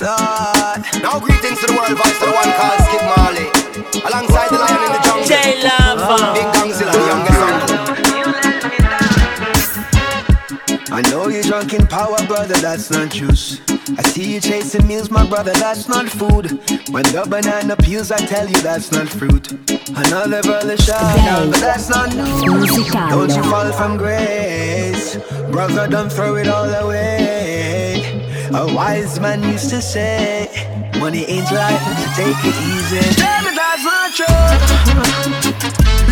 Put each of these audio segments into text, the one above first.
Lord. Now greetings to the world voice to the one called Skip Marley. Alongside the lion in the jungle. J Love. Big Gongzilla, the youngest uncle. I know you're drunk in power, brother, that's not juice. I see you chasing meals, my brother, that's not food. When the banana peels, I tell you that's not fruit. Another brother shot, but that's not news. Don't you fall from grace, brother, don't throw it all away. A wise man used to say, money ain't life, take it easy. Tell me that's not true.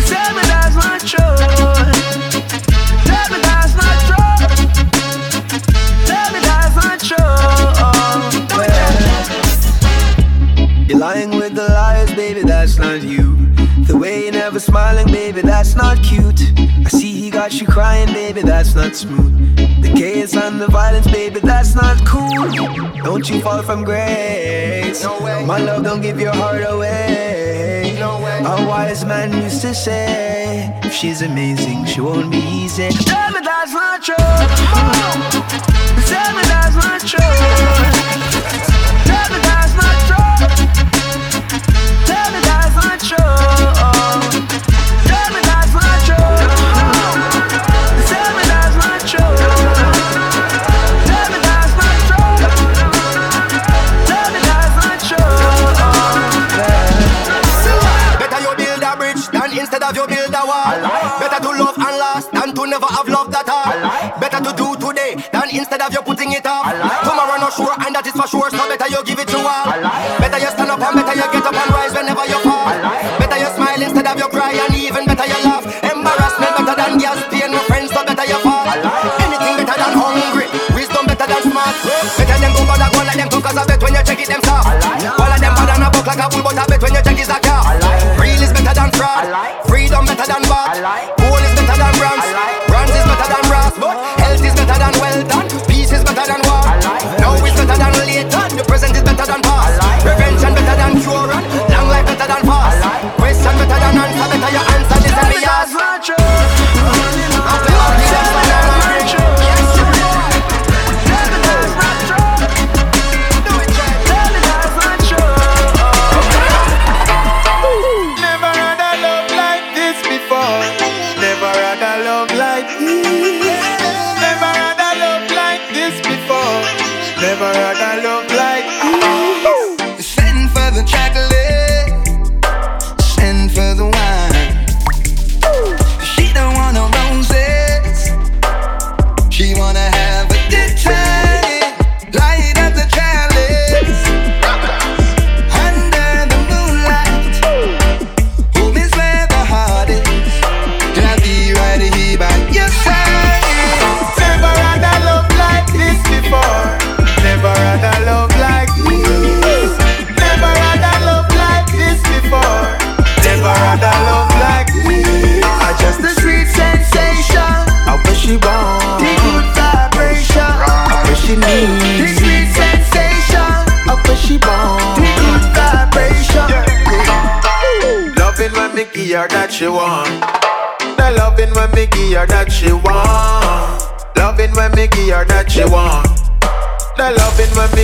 Tell me that's not true. Tell me that's not true. Tell me that's not true. You're lying with the liars, baby, that's not you. The way you're never smiling, baby, that's not cute. I see got you crying, baby, that's not smooth. The chaos and the violence, baby, that's not cool. Don't you fall from grace. No way. My love, don't give your heart away. No way. A wise man used to say, if she's amazing, she won't be easy. Tell me that's not true. Tell me that's not true. Instead of you putting it off. Tomorrow not sure and that is for sure. So better you give it to all. Better you stand up and better you get up and rise whenever you fall. Better you smile instead of you cry and even better you laugh. Embarrassment better than gas pain. No friends so better you fall. Anything better than hungry. Wisdom better than smart. Better them go bother go like them too cause I bet when you check it them soft. All of them bad and a buck like a bull but I bet when you check than past.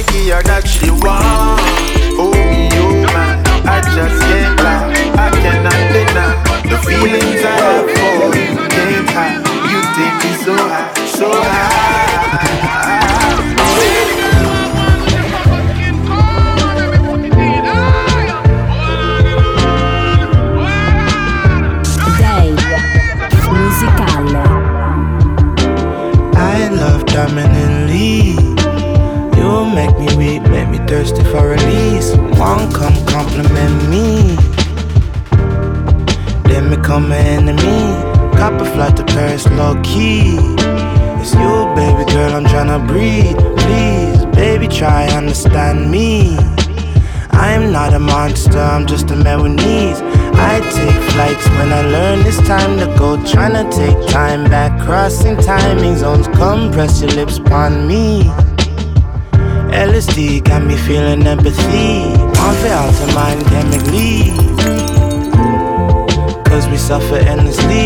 Give her that she want. Monster, I'm just a man with needs. I take flights when I learn it's time to go. Tryna take time back, crossing timing zones. Come press your lips upon me. LSD got me feeling empathy. On for alter mind chemically. Cause we suffer endlessly.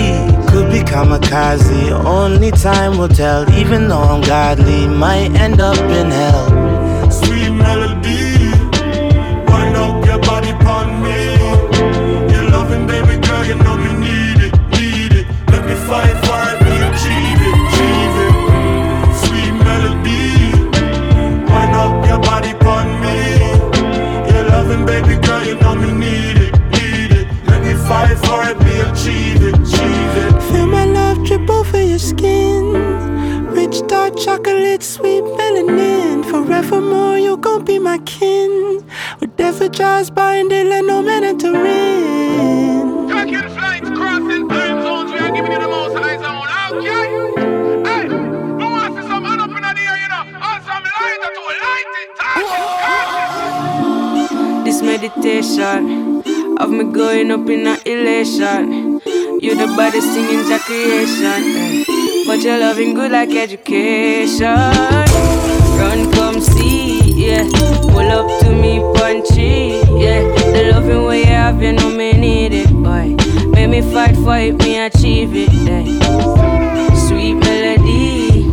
Could be kamikaze. Only time will tell. Even though I'm godly, might end up in hell. Forevermore you gon' be my kin. Whatever drives by and they let no man enter in. Tracking flights, crossing time zones, we are giving you the most high zone, okay? Hey, no one see some hand up in the air, you know, and some lighter to light it, touch it, This meditation of me going up in a elation. You the baddest thing in your creation. eh. But your loving good like education. Run, come see, yeah. Pull up to me, punchy, yeah. The loving way you have, you know me need it, boy. Make me fight for it, me achieve it, eh. Sweet melody,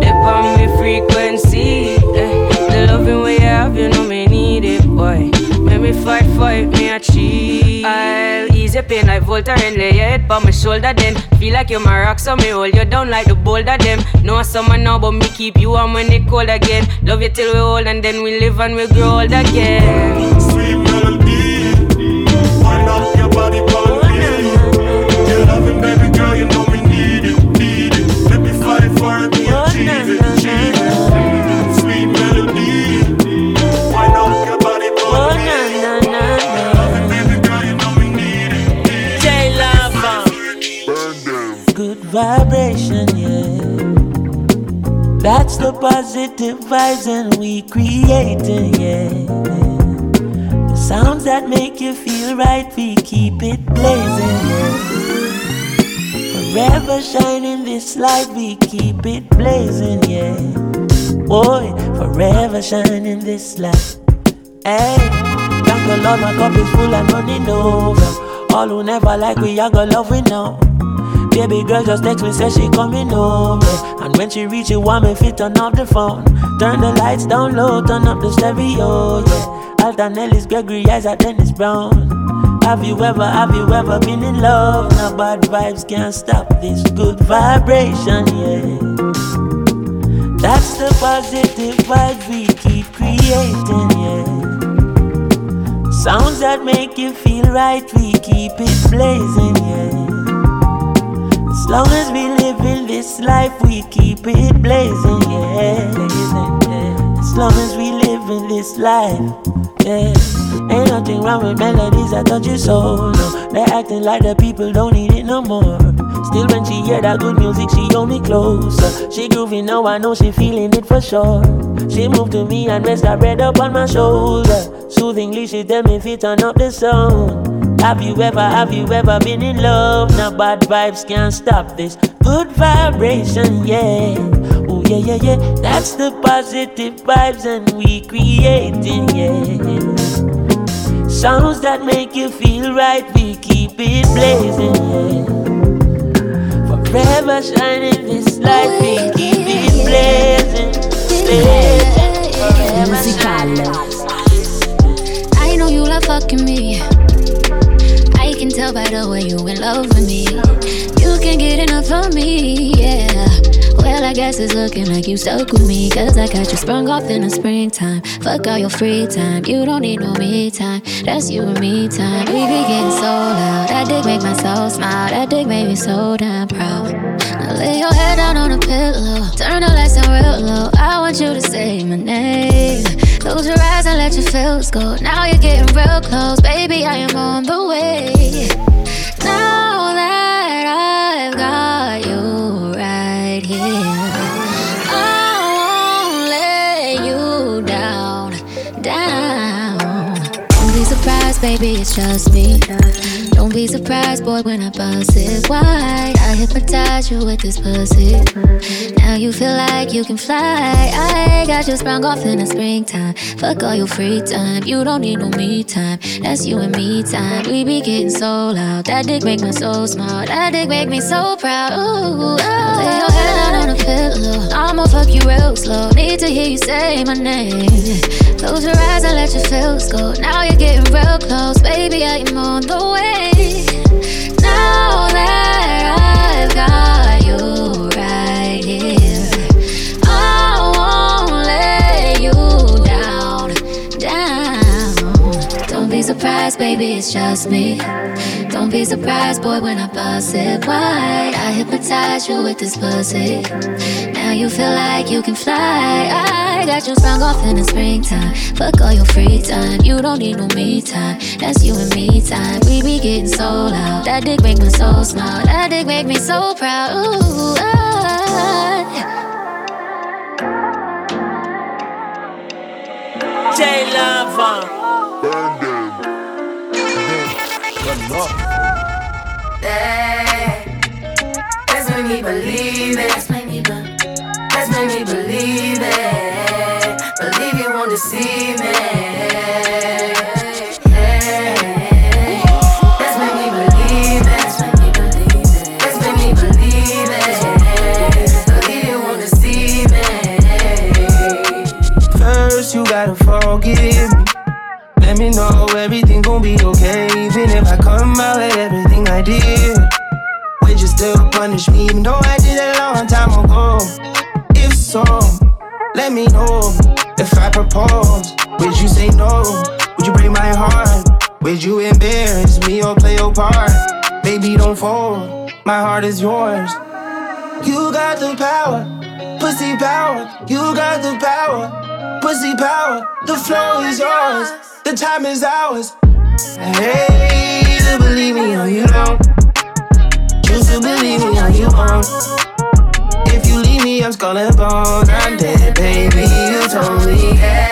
they on me frequency, eh. The loving way you have, you know me need it, boy. Make me fight for it, me achieve. I'll ease your pain like Volta and lay your head on my shoulder. Then feel like you're my rock, so me hold you down like the boulder. Them know someone now, but me keep you warm when it cold again. Love you till we old and then we live and we grow old again. Sweet melody, vibration, yeah. That's the positive vibes and we creating, yeah. The sounds that make you feel right, we keep it blazing, yeah. Forever shining this light, we keep it blazing, yeah. Boy, forever shining this light. Hey, thank the Lord, my cup is full and running over. All who never like we, I got love we know. Baby girl just text me, say she coming over. And when she reach, you want me fit turn off the phone. Turn the lights down low, turn up the stereo, yeah. Alton Ellis, Gregory Isaac, Dennis Brown. Have you ever, have you ever been in love? Now bad vibes can't stop this good vibration, yeah. That's the positive vibe we keep creating, yeah. Sounds that make you feel right, we keep it blazing, yeah. As long as we live in this life, we keep it blazing, yeah. As long as we live in this life, yeah. Ain't nothing wrong with melodies that touch your soul, no. They're acting like the people don't need it no more. Still, when she hear that good music, she hold me closer. She groovy now, I know she feeling it for sure. She moved to me and rest her head up on my shoulder. Soothingly, she tell me if you turn up the sound. Have you ever, have you ever been in love? Now bad vibes can't stop this good vibration, yeah. Oh yeah, yeah, yeah. That's the positive vibes and we creating, yeah. Sounds that make you feel right, we keep it blazing, yeah. Forever shining this light, we keep it blazing, blazing. Forever Musicale. I know you love fucking me. By the way you in love with me. You can't get enough of me, yeah. Well, I guess it's looking like you stuck with me. Cause I got you sprung off in the springtime. Fuck all your free time. You don't need no me time. That's you and me time. We be getting so loud. That dick make my soul smile. That dick made me so damn proud. Now lay your head down on a pillow. Turn the lights down real low. I want you to say my name. Close your eyes and let your feels go. Now you're getting real close. Baby, I am on the way. Now that I've got you right here, I won't let you down, down. Don't be surprised, baby, it's just me. Don't be surprised, boy, when I bust it wide. I hypnotize you with this pussy. Now you feel like you can fly. I got you sprung off in the springtime. Fuck all your free time. You don't need no me time. That's you and me time. We be getting so loud. That dick make my so smile. That dick make me so proud. Ooh, oh. Lay your head down on a pillow. I'ma fuck you real slow. Need to hear you say my name. Close your eyes and let your feels go. Now you're getting real close, baby. I am on the way. Now that I've got you right here, I won't let you down, down. Don't be surprised, baby, it's just me. Don't Don't be surprised, boy, when I bust it wide. I hypnotize you with this pussy. Now you feel like you can fly. I got you sprung off in the springtime. Fuck all your free time. You don't need no me time. That's you and me time. We be getting so loud. That dick make my soul smile. That dick make me so proud. Ooh, I, J Love. Let's make me believe Eh. it. Let's make me, be- let's make me believe it. Believe you won't deceive me. Let's make me believe it. Let's make me believe it. Let's make me believe you won't deceive me. First, you gotta forgive me. Let me know everything gon' be okay. Did, would you still punish me? Even though I did it a long time ago. If so, let me know. If I propose, would you say no? Would you break my heart? Would you embarrass me or play your part? Baby, don't fold. My heart is yours. You got the power, pussy power. You got the power, pussy power. The flow is yours, the time is ours. Hey, to believe me or you don't. Choose to believe me or you won't. If you leave me, I'm skull and bones. I'm dead, baby. You told me. You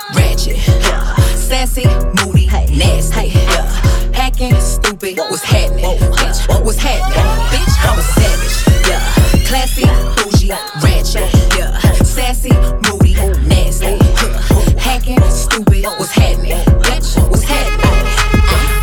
Sassy, moody, nasty. Yeah. Hacking, stupid, what's happening? Bitch, what's happening? Bitch, I'm a savage. Yeah. Classy, bougie, ratchet. Yeah. Sassy, moody, nasty. Yeah. Hacking, stupid, what's happening? Bitch, what's happening?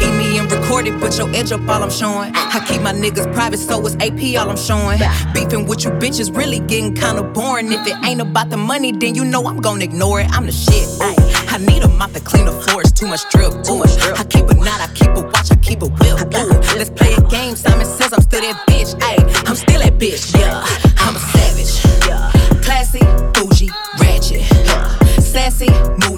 Eat me and record it, but your edge up all I'm showing. I keep my niggas private, so it's AP all I'm showing. Beefing with you bitches really getting kinda boring. If it ain't about the money, then you know I'm gonna ignore it. I'm the shit. Ooh. I need a mop to clean the floors, too much drip. Ooh. I keep a knot, I keep a watch, I keep a whip. Ooh. Let's play a game. Simon says I'm still that bitch. Ayy, I'm still that bitch. Yeah, I'm a savage. Yeah, classy, bougie, ratchet. Yeah, sassy, moody,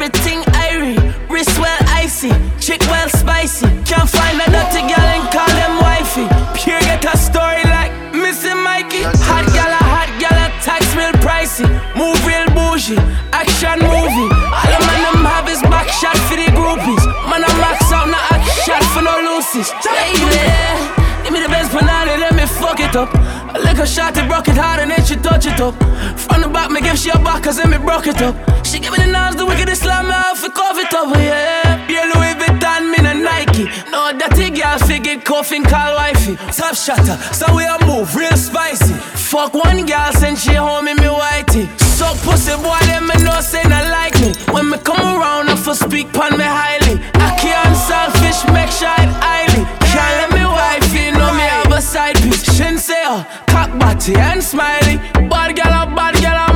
everything irie. Wrist well icy, chick well spicy. Can't find a dirty girl and call them wifey. Pure get a story like Missy Mikey. Hot gal, a hot gal, a tax real pricey. Move real bougie, action movie. All the man them have is back shot for the groupies. Man, I max out, no act shot for no loosies. Baby, give me the best banana, let me fuck it up. A little shot, it broke it hard and then she touch it up. Back, me give she a back, cause then me broke it up. She give me the knives, the wickedest slam, me off, it cough it up, yeah. Yeah, Louis Vuitton. Me no Nike. No dirty girl figure coughing call wifey. Top shutter, so we a move real spicy. Fuck one girl send she home in me whitey. Suck pussy boy, them me know say not like me. When me come around, I for speak pon me highly. I can't selfish, make sure it highly. Can't let me wifey know me have a side piece. Shin say her, cock body and smiley. Bad girl, bad girl,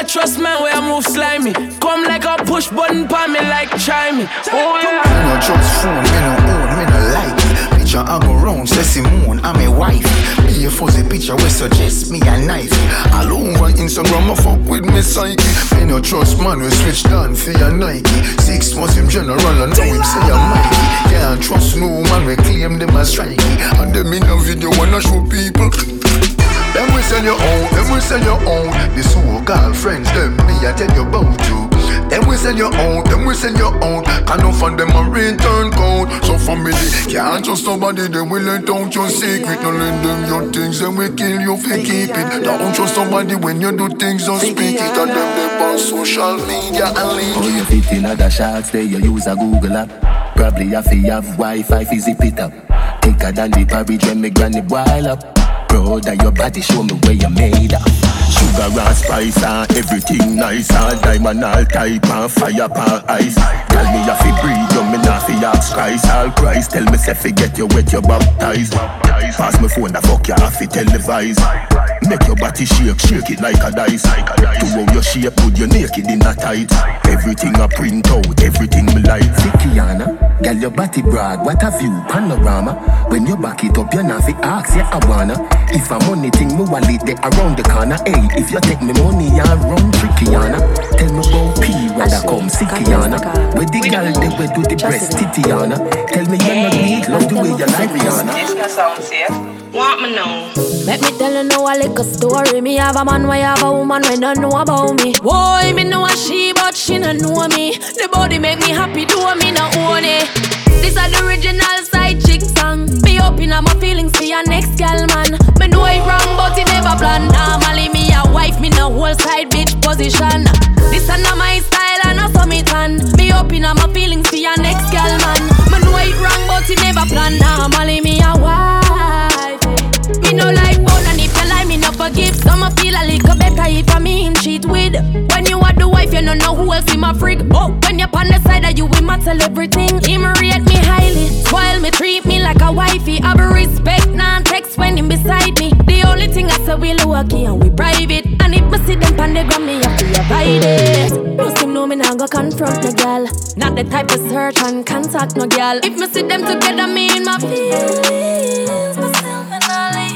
not trust man where I move slimy. Come like a push button pon me like me. Oh yeah. Me no trust phone, me no own, me no like. Picture I go round, say Simone, I'm a wife. Me a fuzzy picture we suggest me a knife. All over Instagram, I fuck with me psyche. Me no trust man, we switch down for your Nike. Six months him general, and now him say I'm Mikey Can't trust no man, we claim them as strikey. And them in a video wanna show people them we sell your own, them we sell your own. The so-called friends, them me I tell you about you. Them we sell your own, them we sell your own. Can no find them a return code. So family can't trust somebody, them will let out your secret. No lend them your things, then we kill you if you keep it. Don't trust somebody when you do things, don't speak it. And them they on social media and link Oh, you it. fit in other shots, there you use a Google app. Probably have to have Wi-Fi fi zip it up. Thicker than the porridge when me granny boil up. Of your body, show me where you made up. Sugar and spice and everything nice and diamond all type and fire pan ice. Tell me if you breathe, you me not fi ask Christ. All Christ tell me say forget you wet you baptized. Pass me phone, the fuck you have to televise. Make your body shake, shake it like a dice. To how your shape, put you naked in a tight. Everything I print out, everything me like. Sikiana, girl your body broad, what a view, panorama. When you back it up, you not fi ask, yeah I wanna. If a money thing, me wallet there around the corner. Hey, if you take me money I run tricky, trickyana. Tell me about P, rather come Sikiana. Where the girl they where do the breast titty, Titiana. Tell me you not need love the way you like Rihanna. Want me now? Let me tell you now a little story. Me have a man, why have a woman when don't know about me. Boy, me know a she, but she don't know me. The body make me happy, do me no own it. This is the original side chick song. Be open up my feelings for your next girl, man. Me know it wrong, but it never plan. Normally me a me whole side bitch position. This is not my style, and I saw me. Me open up my feelings for your next girl, man. Me know it wrong, but it never plan. Normally me a wife. Eh. Me no like bone and if you lie, me no forgive. Some a feel a little better if I me him cheat with. When you are the wife, you no know who else in my freak. Oh, when you're on the side you, we matter everything. Him rate me highly, spoil me, treat me like a wifey. Have a respect, non text when him beside me. The only thing I say we lucky and we private. See them pan the gram, me have to avoid it. Most him know me nah go confront no girl. Not the type of search and contact no girl. If me see them together, me in my feelings. Myself and I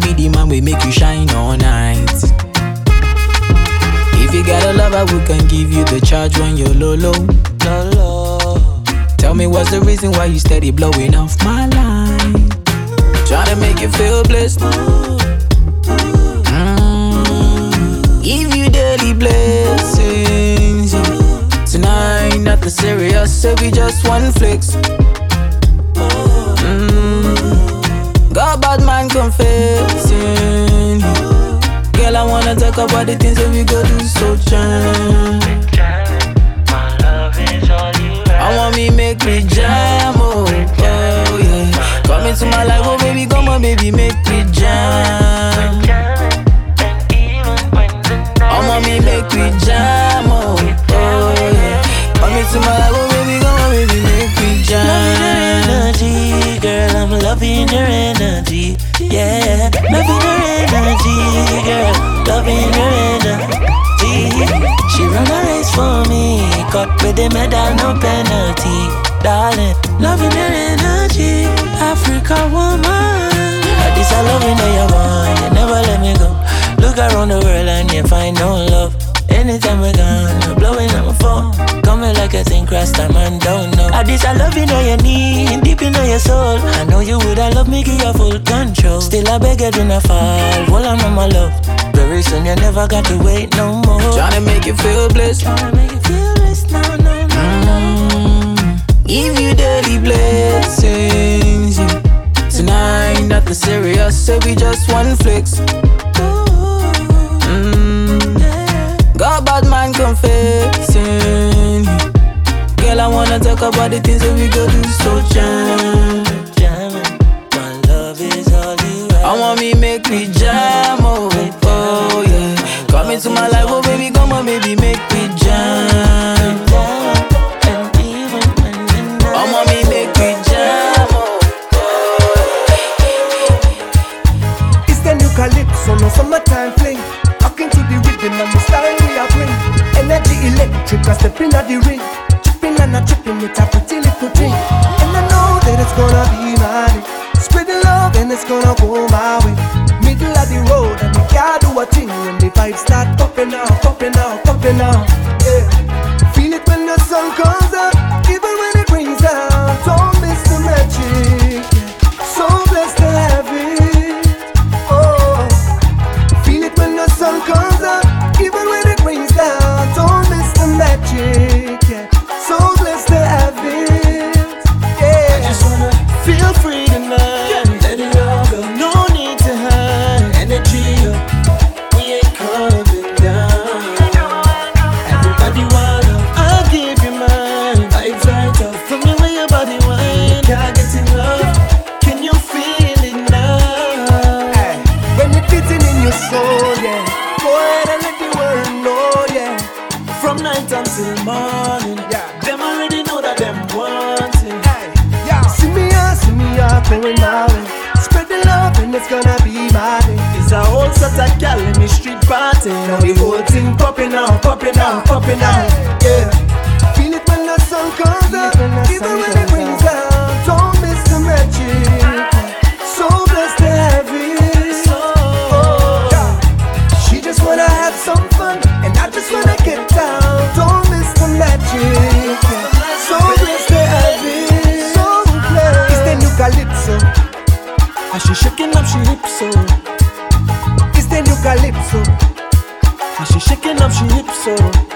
say be the man we make you shine all night. If you got a lover who can give you the charge when you're low low, low. Tell me what's the reason why you steady blowing off my line? Trying to make you feel blessed. Mm, give you daily blessings. Tonight, nothing serious, so we just one flex. Man confessing. Girl, I wanna talk about the things that we go do so jam. I want me make me jam, oh, oh yeah. Come into my life, oh baby, come on, baby, make me jam. I want me make me jam, oh, oh yeah. Come into my life, oh baby, come on, baby, make me jam. Loving your energy, girl. I'm loving your energy. Loving your energy. She run a race for me, cut with the medal, no penalty, darling. Loving your energy, Africa woman. This I loving that you want, you never let me go. Look around the world and you find no love. Anytime we're gone, blowing up my phone. Coming like a thing cross time and don't know. I this I love you know your knee, deep in your soul. I know you would, I love me, give you a full control. Still I beg you do not fall. Well, I'm on my love. Very soon you never got to wait no more. Tryna make you feel blessed. Tryna make you feel blessed, no, no, no, mm. Give you daily blessings. Yeah. Tonight, nothing serious, so we just one flex. Confessing. Girl, I wanna talk about the things that we go do so jam. Jamming, my love is all you have. I want me make me jam, oh, oh yeah. Come into my life, oh baby, come on, baby, make electric, I step in at the ring. Chipping and a chipping with a pretty little thing. And I know that it's gonna be my day. Spread the love and it's gonna go my way. Middle of the road and we can't do a thing when the vibes start popping out, popping out, popping out. A whole set of gal in the street party. Now the whole thing popping out, popping out, popping out. Yeah. Feel it when the sun comes up, even when it rains down. Don't miss the magic. So blessed to have it. Oh, yeah. She just wanna have some fun, and I just wanna get down. Don't miss the magic. So blessed to have it. So blessed. It's the new calypso. And she shaking up she hips so. Calypso. And she shaking up she hips so.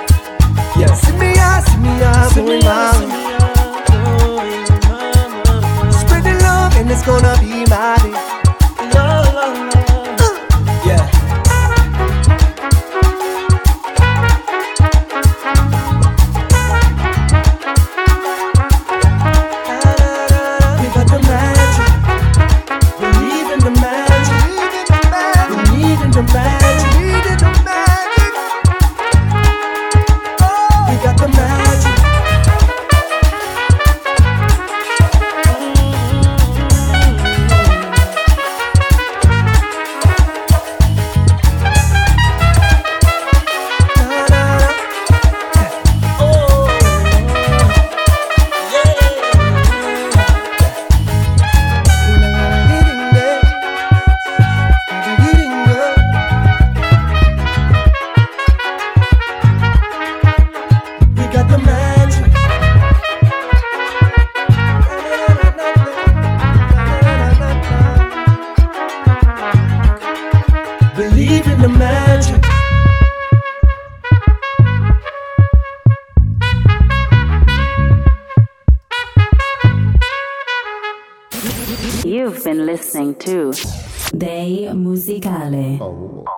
You've